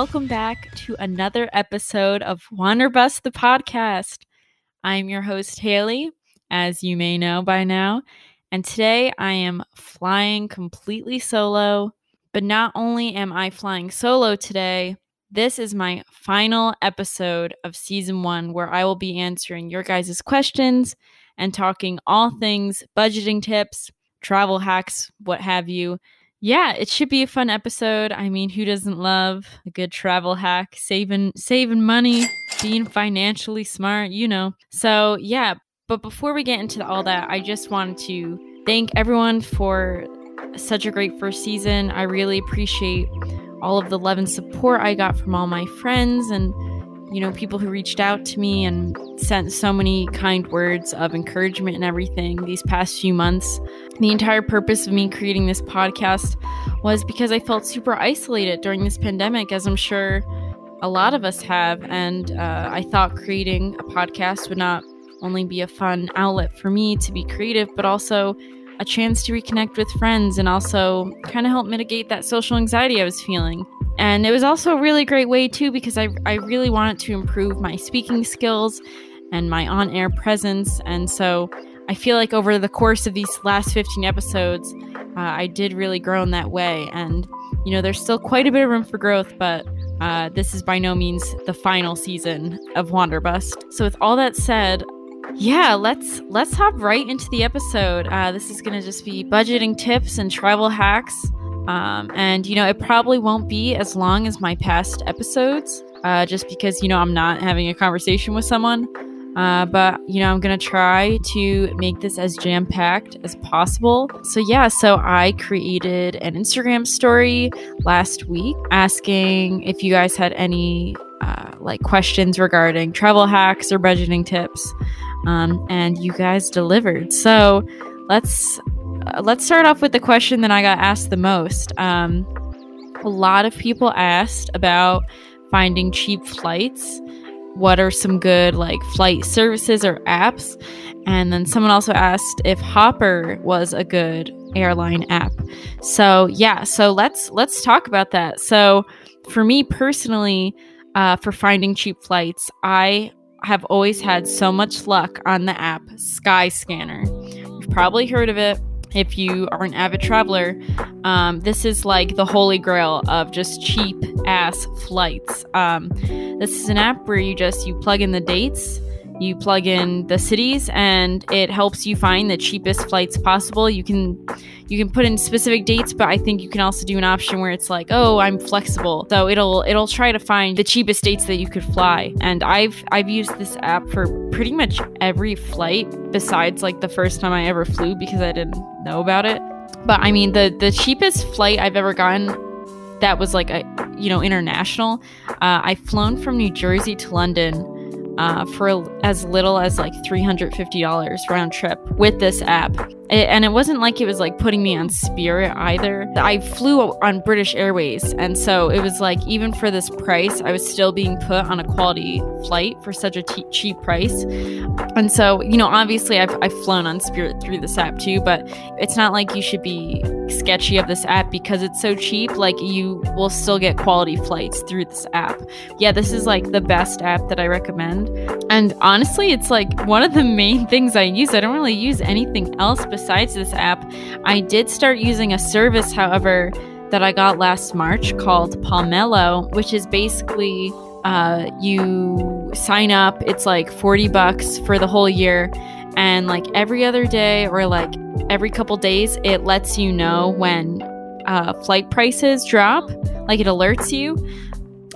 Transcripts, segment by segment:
welcome back to another episode of Wanderbust the podcast. I'm your host, Haley, as you may know by now, and today I am flying completely solo. But not only am I flying solo today, this is my final episode of season one where I will be answering your guys' questions and talking all things budgeting tips, travel hacks, what have you yeah, it should be a fun episode. I mean, who doesn't love a good travel hack, saving saving money, being financially smart, you know. So, yeah, but before we get into all that, I just wanted to thank everyone for such a great first season. I really appreciate all of the love and support I got from all my friends and you know, people who reached out to me and sent so many kind words of encouragement and everything these past few months. The entire purpose of me creating this podcast was because I felt super isolated during this pandemic, as I'm sure a lot of us have. And uh, I thought creating a podcast would not only be a fun outlet for me to be creative, but also a chance to reconnect with friends and also kind of help mitigate that social anxiety I was feeling. And it was also a really great way, too, because I, I really wanted to improve my speaking skills and my on air presence. And so I feel like over the course of these last 15 episodes, uh, I did really grow in that way. And, you know, there's still quite a bit of room for growth, but uh, this is by no means the final season of Wanderbust. So, with all that said, yeah, let's let's hop right into the episode. Uh, this is going to just be budgeting tips and travel hacks. Um, and, you know, it probably won't be as long as my past episodes, uh, just because, you know, I'm not having a conversation with someone. Uh, but, you know, I'm to try to make this as jam packed as possible. So, yeah, so I created an Instagram story last week asking if you guys had any uh, like questions regarding travel hacks or budgeting tips. Um, and you guys delivered. So, let's uh, let's start off with the question that I got asked the most. Um, a lot of people asked about finding cheap flights. What are some good like flight services or apps? And then someone also asked if Hopper was a good airline app. So yeah, so let's let's talk about that. So for me personally, uh, for finding cheap flights, I have always had so much luck on the app Skyscanner. You've probably heard of it if you are an avid traveler, um, this is like the holy grail of just cheap ass flights. Um, this is an app where you just you plug in the dates, you plug in the cities, and it helps you find the cheapest flights possible. You can you can put in specific dates, but I think you can also do an option where it's like, oh, I'm flexible. So it'll it'll try to find the cheapest dates that you could fly. And I've I've used this app for pretty much every flight besides like the first time I ever flew because I didn't know about it. But I mean the the cheapest flight I've ever gotten that was like a you know international. Uh, I've flown from New Jersey to London uh, for as little as like $350 round trip with this app. And it wasn't like it was like putting me on Spirit either. I flew on British Airways. And so it was like, even for this price, I was still being put on a quality flight for such a t- cheap price. And so, you know, obviously I've, I've flown on Spirit through this app too, but it's not like you should be sketchy of this app because it's so cheap. Like, you will still get quality flights through this app. Yeah, this is like the best app that I recommend. And honestly, it's like one of the main things I use. I don't really use anything else besides this app. I did start using a service, however, that I got last March called Pomelo, which is basically uh, you sign up, it's like 40 bucks for the whole year. And like every other day or like every couple days, it lets you know when uh, flight prices drop, like it alerts you.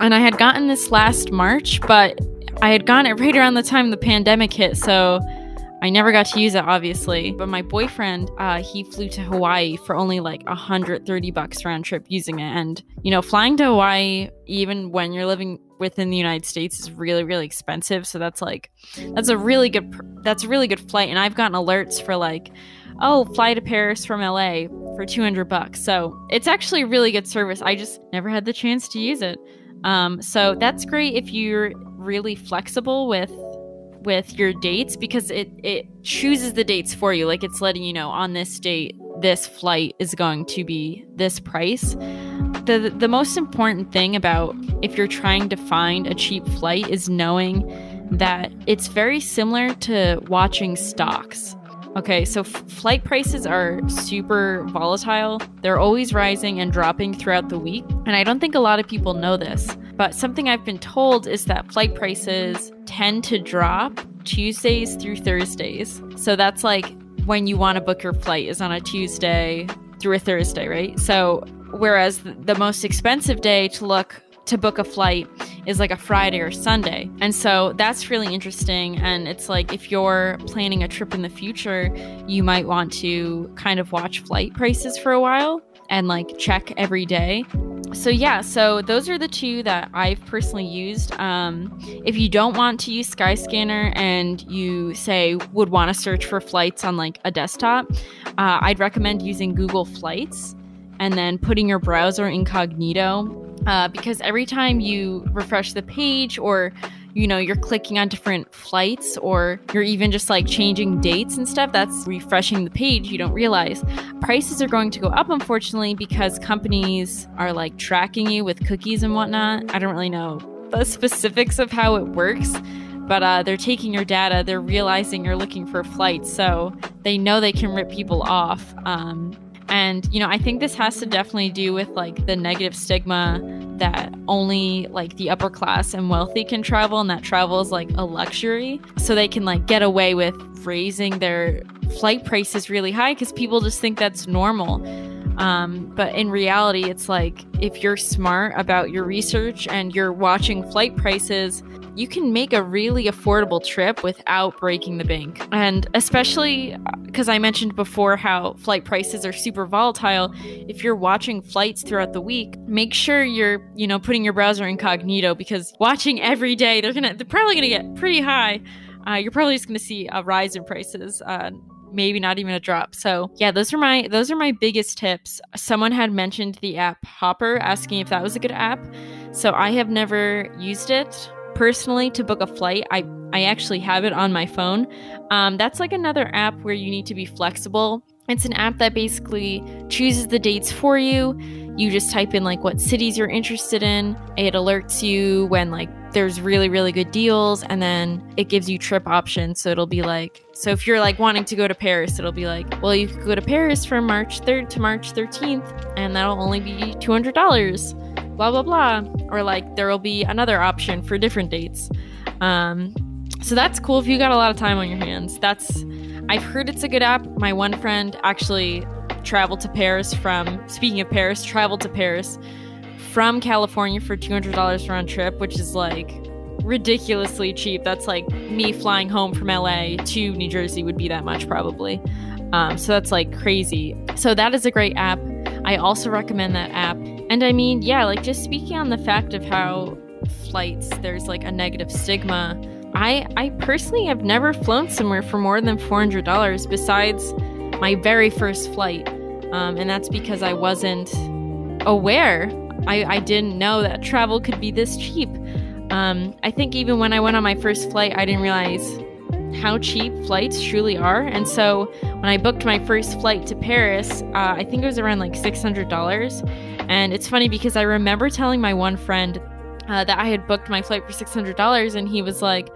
And I had gotten this last March, but I had gotten it right around the time the pandemic hit, so I never got to use it, obviously. But my boyfriend, uh, he flew to Hawaii for only like 130 bucks round trip using it. And, you know, flying to Hawaii, even when you're living within the United States, is really, really expensive. So that's like, that's a really good, that's a really good flight. And I've gotten alerts for like, oh, fly to Paris from LA for 200 bucks. So it's actually a really good service. I just never had the chance to use it. Um, so that's great if you're really flexible with with your dates because it it chooses the dates for you like it's letting you know on this date this flight is going to be this price the the most important thing about if you're trying to find a cheap flight is knowing that it's very similar to watching stocks. Okay, so f- flight prices are super volatile. They're always rising and dropping throughout the week. And I don't think a lot of people know this. But something I've been told is that flight prices tend to drop Tuesdays through Thursdays. So that's like when you want to book your flight is on a Tuesday through a Thursday, right? So whereas the most expensive day to look to book a flight is like a Friday or Sunday. And so that's really interesting. And it's like if you're planning a trip in the future, you might want to kind of watch flight prices for a while and like check every day. So yeah, so those are the two that I've personally used. Um, if you don't want to use Skyscanner and you say would want to search for flights on like a desktop, uh, I'd recommend using Google Flights and then putting your browser incognito uh, because every time you refresh the page or you know you're clicking on different flights or you're even just like changing dates and stuff that's refreshing the page you don't realize. Prices are going to go up unfortunately because companies are like tracking you with cookies and whatnot. I don't really know the specifics of how it works but uh, they're taking your data they're realizing you're looking for flights so they know they can rip people off um, and, you know, I think this has to definitely do with like the negative stigma that only like the upper class and wealthy can travel, and that travel is like a luxury. So they can like get away with raising their flight prices really high because people just think that's normal. Um, but in reality, it's like if you're smart about your research and you're watching flight prices, you can make a really affordable trip without breaking the bank. And especially because uh, I mentioned before how flight prices are super volatile, if you're watching flights throughout the week, make sure you're, you know, putting your browser incognito because watching every day, they're gonna, they're probably gonna get pretty high. Uh, you're probably just gonna see a rise in prices. Uh, maybe not even a drop. So yeah, those are my those are my biggest tips. Someone had mentioned the app Hopper, asking if that was a good app. So I have never used it personally to book a flight i i actually have it on my phone um, that's like another app where you need to be flexible it's an app that basically chooses the dates for you you just type in like what cities you're interested in. It alerts you when like there's really really good deals and then it gives you trip options. So it'll be like so if you're like wanting to go to paris it'll be like well you could go to paris from march 3rd to march 13th and that'll only be $200 blah blah blah. Or like there will be another option for different dates. Um, so that's cool if you got a lot of time on your hands. That's i've heard it's a good app. My one friend actually traveled to paris from speaking of paris traveled to paris from california for $200 round trip which is like ridiculously cheap that's like me flying home from la to new jersey would be that much probably um, so that's like crazy so that is a great app i also recommend that app and I mean, yeah, like just speaking on the fact of how flights there's like a negative stigma. I I personally have never flown somewhere for more than $400 besides my very first flight. Um, and that's because I wasn't aware. I, I didn't know that travel could be this cheap. Um, I think even when I went on my first flight, I didn't realize how cheap flights truly are. And so when I booked my first flight to Paris, uh, I think it was around like $600. And it's funny because I remember telling my one friend uh, that I had booked my flight for $600 and he was like,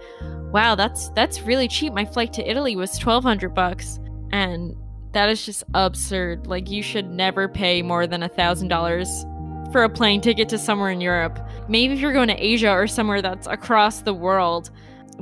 wow, that's that's really cheap. My flight to Italy was 1200 bucks. And that is just absurd. Like you should never pay more than a $1,000 for a plane ticket to somewhere in Europe. Maybe if you're going to Asia or somewhere that's across the world,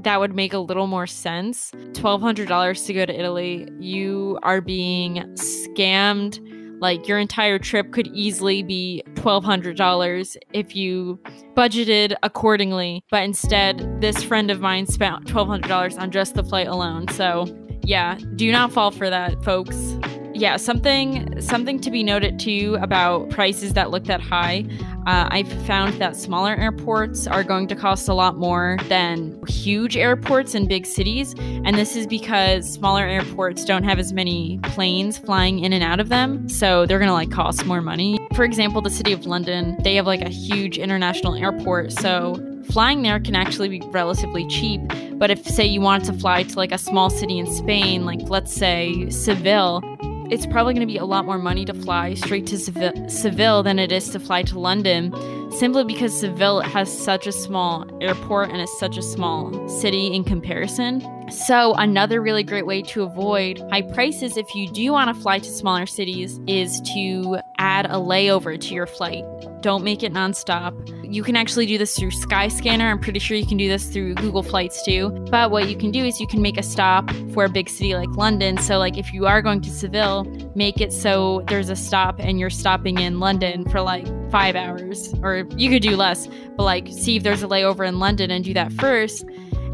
that would make a little more sense. $1,200 to go to Italy, you are being scammed. Like your entire trip could easily be $1,200 if you budgeted accordingly. But instead, this friend of mine spent $1,200 on just the flight alone. So, yeah, do not fall for that, folks yeah, something something to be noted too about prices that look that high. Uh, I've found that smaller airports are going to cost a lot more than huge airports in big cities, and this is because smaller airports don't have as many planes flying in and out of them, so they're gonna like cost more money. For example, the city of London, they have like a huge international airport, so flying there can actually be relatively cheap. But if, say, you wanted to fly to like a small city in Spain, like let's say Seville, it's probably going to be a lot more money to fly straight to Seville, Seville than it is to fly to London, simply because Seville has such a small airport and is such a small city in comparison. So, another really great way to avoid high prices if you do want to fly to smaller cities is to add a layover to your flight. Don't make it nonstop. You can actually do this through Skyscanner. I'm pretty sure you can do this through Google Flights too. But what you can do is you can make a stop for a big city like London. So, like if you are going to Seville, make it so there's a stop and you're stopping in London for like five hours, or you could do less, but like see if there's a layover in London and do that first.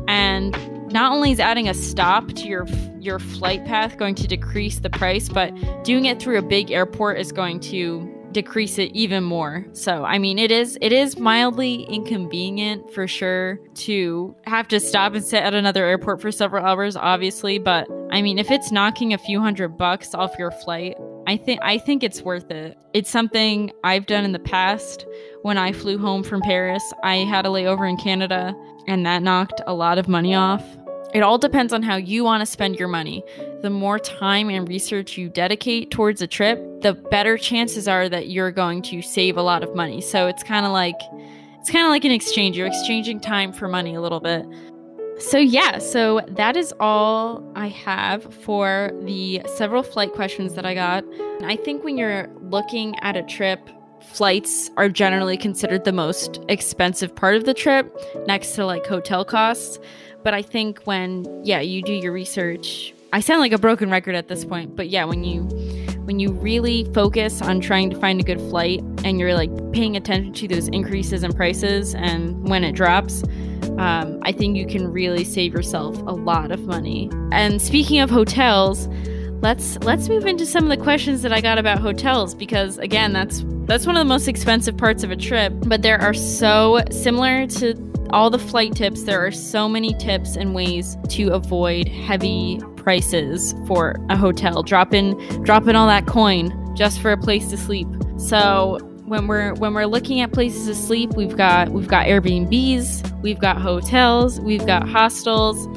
And not only is adding a stop to your your flight path going to decrease the price, but doing it through a big airport is going to decrease it even more. So, I mean, it is it is mildly inconvenient for sure to have to stop and sit at another airport for several hours obviously, but I mean, if it's knocking a few hundred bucks off your flight, I think I think it's worth it. It's something I've done in the past when I flew home from Paris. I had a layover in Canada and that knocked a lot of money off. It all depends on how you want to spend your money. The more time and research you dedicate towards a trip, the better chances are that you're going to save a lot of money. So it's kind of like it's kind of like an exchange. You're exchanging time for money a little bit. So yeah, so that is all I have for the several flight questions that I got. And I think when you're looking at a trip, flights are generally considered the most expensive part of the trip next to like hotel costs. But I think when yeah, you do your research, I sound like a broken record at this point, but yeah, when you when you really focus on trying to find a good flight and you're like paying attention to those increases in prices and when it drops, um, I think you can really save yourself a lot of money. And speaking of hotels, let's let's move into some of the questions that I got about hotels because again, that's that's one of the most expensive parts of a trip, but there are so similar to all the flight tips, there are so many tips and ways to avoid heavy prices for a hotel. Drop in drop in all that coin just for a place to sleep. So when we're when we're looking at places to sleep, we've got we've got Airbnbs, we've got hotels, we've got hostels.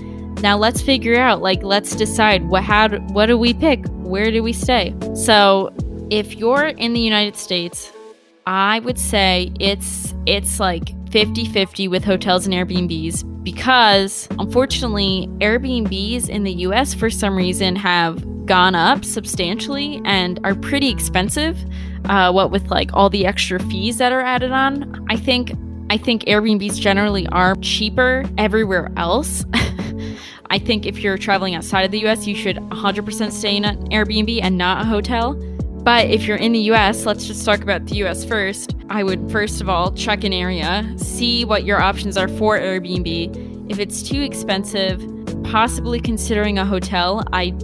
Now let's figure out like let's decide what how what do we pick? Where do we stay? So if you're in the United States, I would say it's it's like 50-50 with hotels and Airbnbs because unfortunately Airbnbs in the US for some reason have gone up substantially and are pretty expensive. Uh, what with like all the extra fees that are added on, I think I think Airbnbs generally are cheaper everywhere else. I think if you're traveling outside of the US, you should 100% stay in an Airbnb and not a hotel. But if you're in the US, let's just talk about the US first. I would first of all check an area, see what your options are for Airbnb. If it's too expensive, possibly considering a hotel. I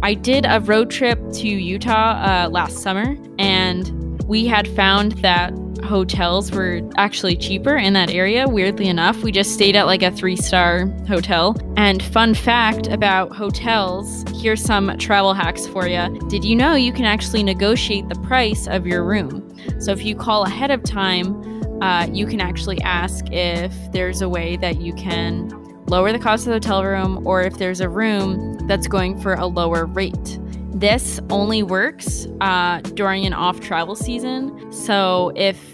I did a road trip to Utah uh, last summer, and we had found that hotels were actually cheaper in that area, weirdly enough. We just stayed at like a three star hotel. And fun fact about hotels here's some travel hacks for you. Did you know you can actually negotiate the price of your room? So if you call ahead of time, uh, you can actually ask if there's a way that you can lower the cost of the hotel room or if there's a room that's going for a lower rate. This only works uh, during an off travel season. So if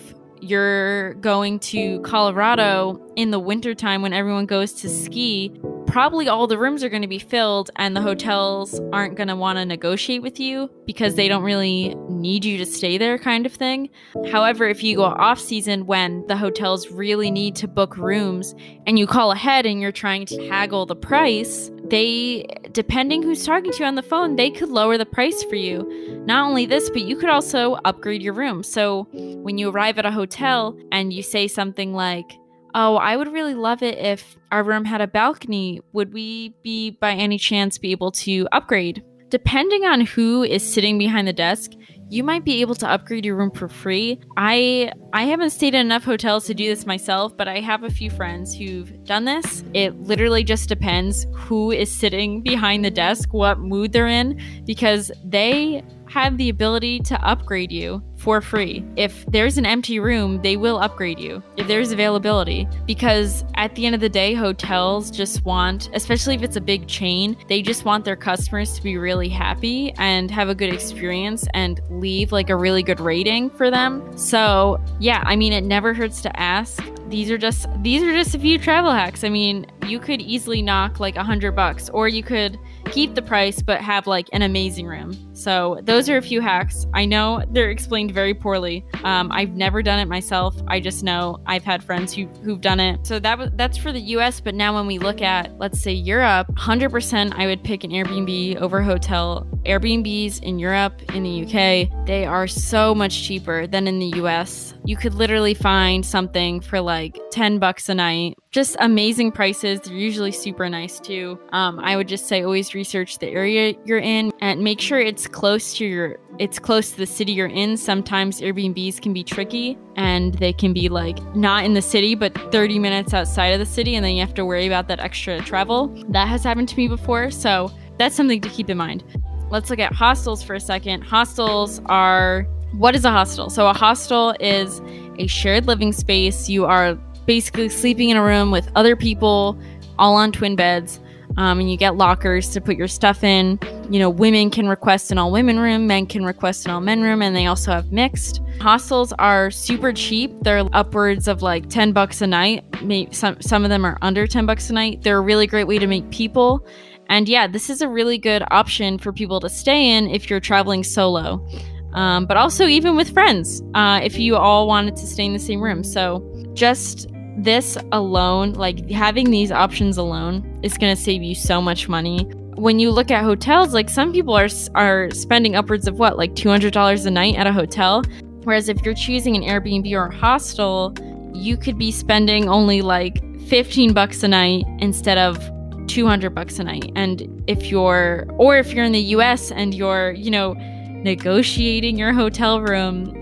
you're going to Colorado in the wintertime when everyone goes to ski, probably all the rooms are going to be filled and the hotels aren't going to want to negotiate with you because they don't really need you to stay there kind of thing. However, if you go off season when the hotels really need to book rooms and you call ahead and you're trying to haggle the price, they depending who's talking to you on the phone, they could lower the price for you. Not only this, but you could also upgrade your room. So when you arrive at a hotel and you say something like, Oh, I would really love it if our room had a balcony. Would we be by any chance be able to upgrade? Depending on who is sitting behind the desk, you might be able to upgrade your room for free. I I haven't stayed in enough hotels to do this myself, but I have a few friends who've done this. It literally just depends who is sitting behind the desk, what mood they're in because they have the ability to upgrade you for free. If there's an empty room, they will upgrade you if there's availability. Because at the end of the day, hotels just want, especially if it's a big chain, they just want their customers to be really happy and have a good experience and leave like a really good rating for them. So, yeah, I mean, it never hurts to ask these are just these are just a few travel hacks. I mean, you could easily knock like a hundred bucks, or you could keep the price but have like an amazing room. So those are a few hacks. I know they're explained very poorly. Um, I've never done it myself. I just know I've had friends who who've done it. So that that's for the U.S. But now when we look at let's say Europe, 100% I would pick an Airbnb over hotel. Airbnbs in Europe, in the UK, they are so much cheaper than in the U.S. You could literally find something for like 10 bucks a night just amazing prices. They're usually super nice too. Um, I would just say always research the area you're in and make sure it's close to your it's close to the city you're in. Sometimes Airbnbs can be tricky and they can be like not in the city but 30 minutes outside of the city and then you have to worry about that extra travel. That has happened to me before, so that's something to keep in mind. Let's look at hostels for a second. Hostels are what is a hostel? So a hostel is a shared living space. You are basically sleeping in a room with other people, all on twin beds. Um, and you get lockers to put your stuff in. You know, women can request an all women room, men can request an all men room, and they also have mixed. Hostels are super cheap. They're upwards of like 10 bucks a night. Maybe some, some of them are under 10 bucks a night. They're a really great way to meet people. And yeah, this is a really good option for people to stay in if you're traveling solo. Um, but also even with friends, uh, if you all wanted to stay in the same room. So just this alone, like having these options alone, is going to save you so much money. When you look at hotels, like some people are are spending upwards of what, like two hundred dollars a night at a hotel, whereas if you're choosing an Airbnb or a hostel, you could be spending only like fifteen bucks a night instead of 200 bucks a night and if you're or if you're in the US and you're you know negotiating your hotel room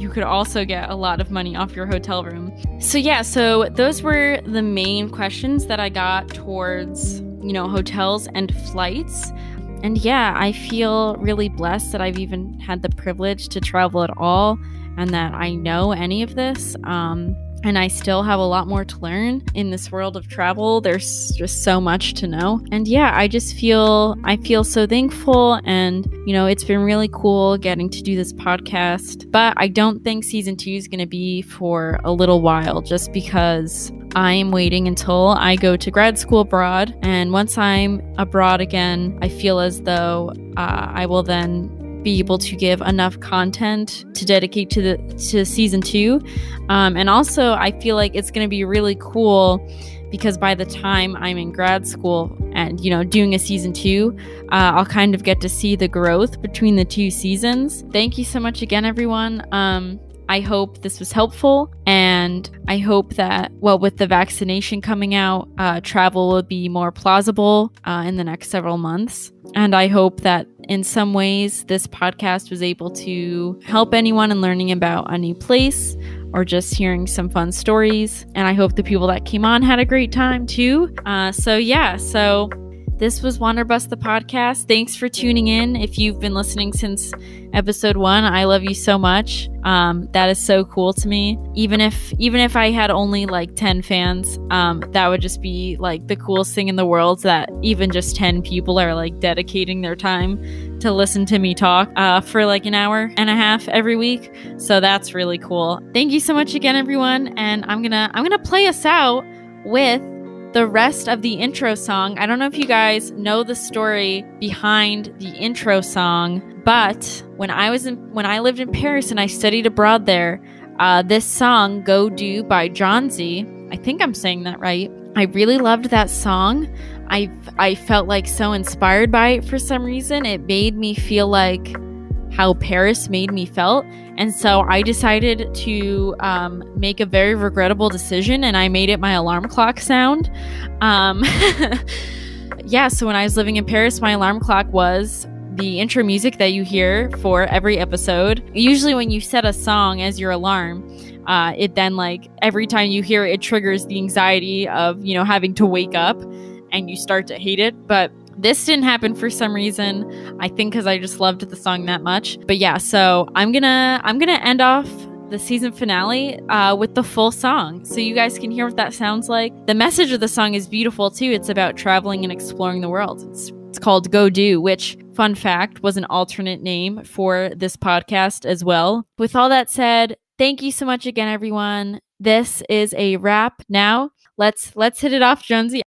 you could also get a lot of money off your hotel room. So, yeah, so those were the main questions that I got towards, you know, hotels and flights. And yeah, I feel really blessed that I've even had the privilege to travel at all and that I know any of this. Um, and I still have a lot more to learn in this world of travel. There's just so much to know. And yeah, I just feel I feel so thankful and you know, it's been really cool getting to do this podcast. But I don't think season 2 is going to be for a little while just because I'm waiting until I go to grad school abroad. And once I'm abroad again, I feel as though uh, I will then be able to give enough content to dedicate to the to season two. Um, and also i feel like it's going to be really cool because by the time i'm in grad school and you know doing a season two uh, i'll kind of get to see the growth between the two seasons. Thank you so much again everyone. Um, I hope this was helpful, and I hope that, well, with the vaccination coming out, uh, travel will be more plausible uh, in the next several months. And I hope that in some ways this podcast was able to help anyone in learning about a new place or just hearing some fun stories. And I hope the people that came on had a great time too. Uh, so, yeah, so this was Wanderbust the podcast. Thanks for tuning in. If you've been listening since episode one, I love you so much. Um, that is so cool to me. Even if even if I had only like ten fans, um, that would just be like the coolest thing in the world. That even just ten people are like dedicating their time to listen to me talk uh, for like an hour and a half every week. So that's really cool. Thank you so much again, everyone. And I'm gonna I'm gonna play us out with the rest of the intro song. I don't know if you guys know the story behind the intro song, but when I was in when I lived in Paris and I studied abroad there, uh, this song "Go Do" by Jónsi, I think I'm saying that right. I really loved that song. I I felt like so inspired by it for some reason. It made me feel like how Paris made me felt. And so I decided to um, make a very regrettable decision and I made it my alarm clock sound. Um, yeah, so when I was living in Paris, my alarm clock was the intro music that you hear for every episode. Usually, when you set a song as your alarm, uh, it then, like, every time you hear it, it triggers the anxiety of, you know, having to wake up and you start to hate it. But This didn't happen for some reason. I think because I just loved the song that much. But yeah, so I'm gonna I'm gonna end off the season finale uh, with the full song so you guys can hear what that sounds like. The message of the song is beautiful too. It's about traveling and exploring the world. It's, it's called Go Do, which, fun fact, was an alternate name for this podcast as well. With all that said, thank you so much again, everyone. This is a wrap. Now, let's let's hit it off, Jonesy.